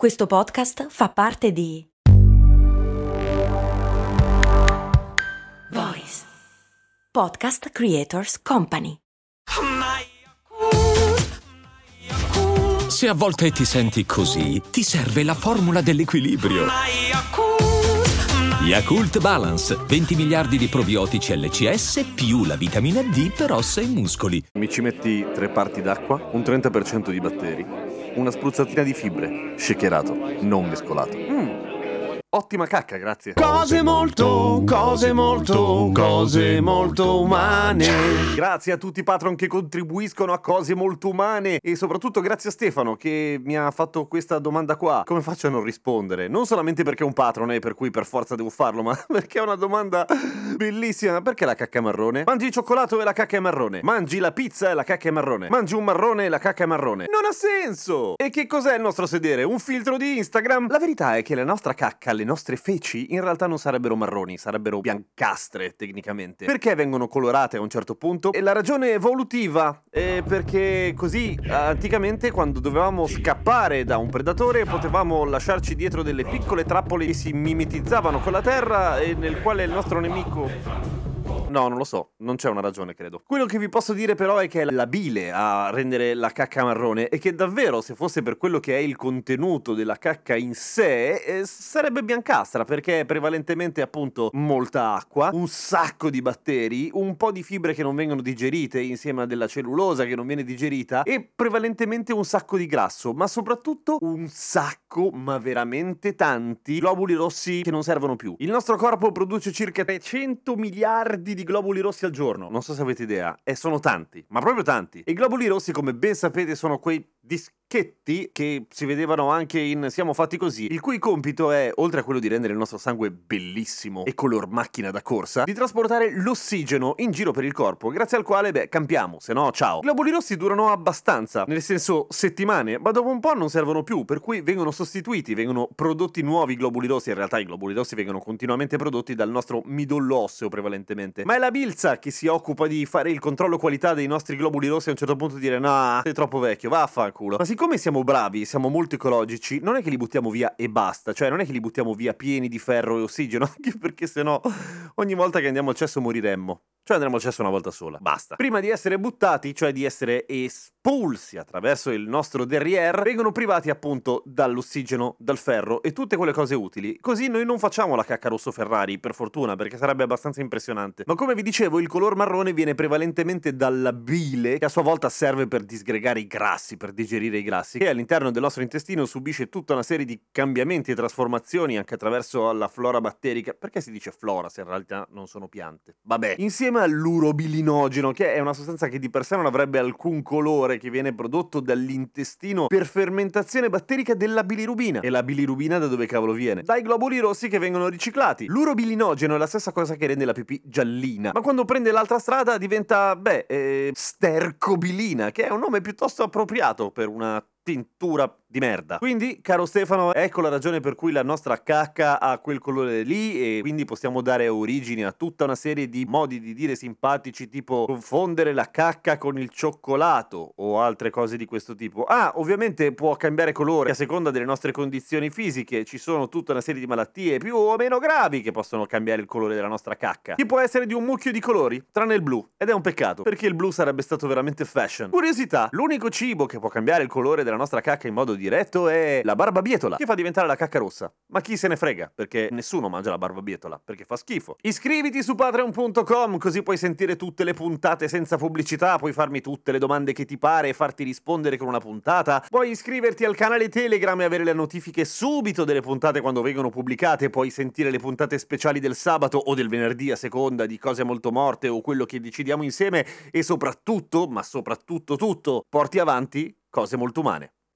Questo podcast fa parte di Voice Podcast Creators Company. Se a volte ti senti così, ti serve la formula dell'equilibrio. Yakult Balance, 20 miliardi di probiotici LCS più la vitamina D per ossa e muscoli. Mi ci metti tre parti d'acqua, un 30% di batteri, una spruzzatina di fibre, shakerato, non mescolato. Mm. Ottima cacca, grazie. Cose molto, cose molto, cose molto umane. Grazie a tutti i patron che contribuiscono a cose molto umane e soprattutto grazie a Stefano che mi ha fatto questa domanda qua. Come faccio a non rispondere? Non solamente perché è un patron e per cui per forza devo farlo, ma perché è una domanda bellissima. Perché la cacca è marrone? Mangi il cioccolato e la cacca è marrone. Mangi la pizza e la cacca è marrone. Mangi un marrone e la cacca è marrone. Non ha senso! E che cos'è il nostro sedere? Un filtro di Instagram? La verità è che la nostra cacca le nostre feci in realtà non sarebbero marroni, sarebbero biancastre tecnicamente. Perché vengono colorate a un certo punto? E la ragione evolutiva è perché così anticamente quando dovevamo scappare da un predatore potevamo lasciarci dietro delle piccole trappole che si mimetizzavano con la terra e nel quale il nostro nemico No, non lo so, non c'è una ragione, credo. Quello che vi posso dire però è che è la bile a rendere la cacca marrone e che davvero, se fosse per quello che è il contenuto della cacca in sé, eh, sarebbe biancastra perché è prevalentemente appunto molta acqua, un sacco di batteri, un po' di fibre che non vengono digerite insieme a della cellulosa che non viene digerita e prevalentemente un sacco di grasso, ma soprattutto un sacco, ma veramente tanti globuli rossi che non servono più. Il nostro corpo produce circa 300 miliardi di di globuli rossi al giorno. Non so se avete idea, e sono tanti, ma proprio tanti. E i globuli rossi, come ben sapete, sono quei dischetti che si vedevano anche in Siamo fatti così, il cui compito è, oltre a quello di rendere il nostro sangue bellissimo e color macchina da corsa, di trasportare l'ossigeno in giro per il corpo, grazie al quale, beh, campiamo, se no, ciao. I globuli rossi durano abbastanza, nel senso settimane, ma dopo un po' non servono più, per cui vengono sostituiti, vengono prodotti nuovi globuli rossi, in realtà i globuli rossi vengono continuamente prodotti dal nostro midollo osseo prevalentemente, ma è la Bilza che si occupa di fare il controllo qualità dei nostri globuli rossi a un certo punto dire, no, sei troppo vecchio, vaffanculo culo. Ma siccome siamo bravi, siamo molto ecologici, non è che li buttiamo via e basta, cioè non è che li buttiamo via pieni di ferro e ossigeno, anche perché sennò ogni volta che andiamo al cesso moriremmo. Cioè andremo al cesso una volta sola. Basta. Prima di essere buttati, cioè di essere espulsi attraverso il nostro derrière, vengono privati appunto dall'ossigeno, dal ferro e tutte quelle cose utili. Così noi non facciamo la cacca rosso Ferrari, per fortuna, perché sarebbe abbastanza impressionante. Ma come vi dicevo, il color marrone viene prevalentemente dalla bile, che a sua volta serve per disgregare i grassi, per digerire i grassi, che all'interno del nostro intestino subisce tutta una serie di cambiamenti e trasformazioni anche attraverso la flora batterica. Perché si dice flora se in realtà non sono piante? Vabbè, insieme all'urobilinogeno, che è una sostanza che di per sé non avrebbe alcun colore, che viene prodotto dall'intestino per fermentazione batterica della bilirubina. E la bilirubina da dove cavolo viene? Dai globuli rossi che vengono riciclati. L'urobilinogeno è la stessa cosa che rende la pipì giallina, ma quando prende l'altra strada diventa, beh, eh, stercobilina, che è un nome piuttosto appropriato per una tintura di merda. Quindi, caro Stefano, ecco la ragione per cui la nostra cacca ha quel colore lì e quindi possiamo dare origine a tutta una serie di modi di dire simpatici tipo confondere la cacca con il cioccolato o altre cose di questo tipo. Ah, ovviamente può cambiare colore a seconda delle nostre condizioni fisiche, ci sono tutta una serie di malattie più o meno gravi che possono cambiare il colore della nostra cacca. Che può essere di un mucchio di colori, tranne il blu, ed è un peccato, perché il blu sarebbe stato veramente fashion. Curiosità, l'unico cibo che può cambiare il colore della nostra cacca in modo diretto è la barbabietola, che fa diventare la cacca rossa. Ma chi se ne frega, perché nessuno mangia la barbabietola, perché fa schifo. Iscriviti su patreon.com così puoi sentire tutte le puntate senza pubblicità, puoi farmi tutte le domande che ti pare e farti rispondere con una puntata. Puoi iscriverti al canale Telegram e avere le notifiche subito delle puntate quando vengono pubblicate, puoi sentire le puntate speciali del sabato o del venerdì a seconda di cose molto morte o quello che decidiamo insieme e soprattutto, ma soprattutto tutto, porti avanti cose molto umane.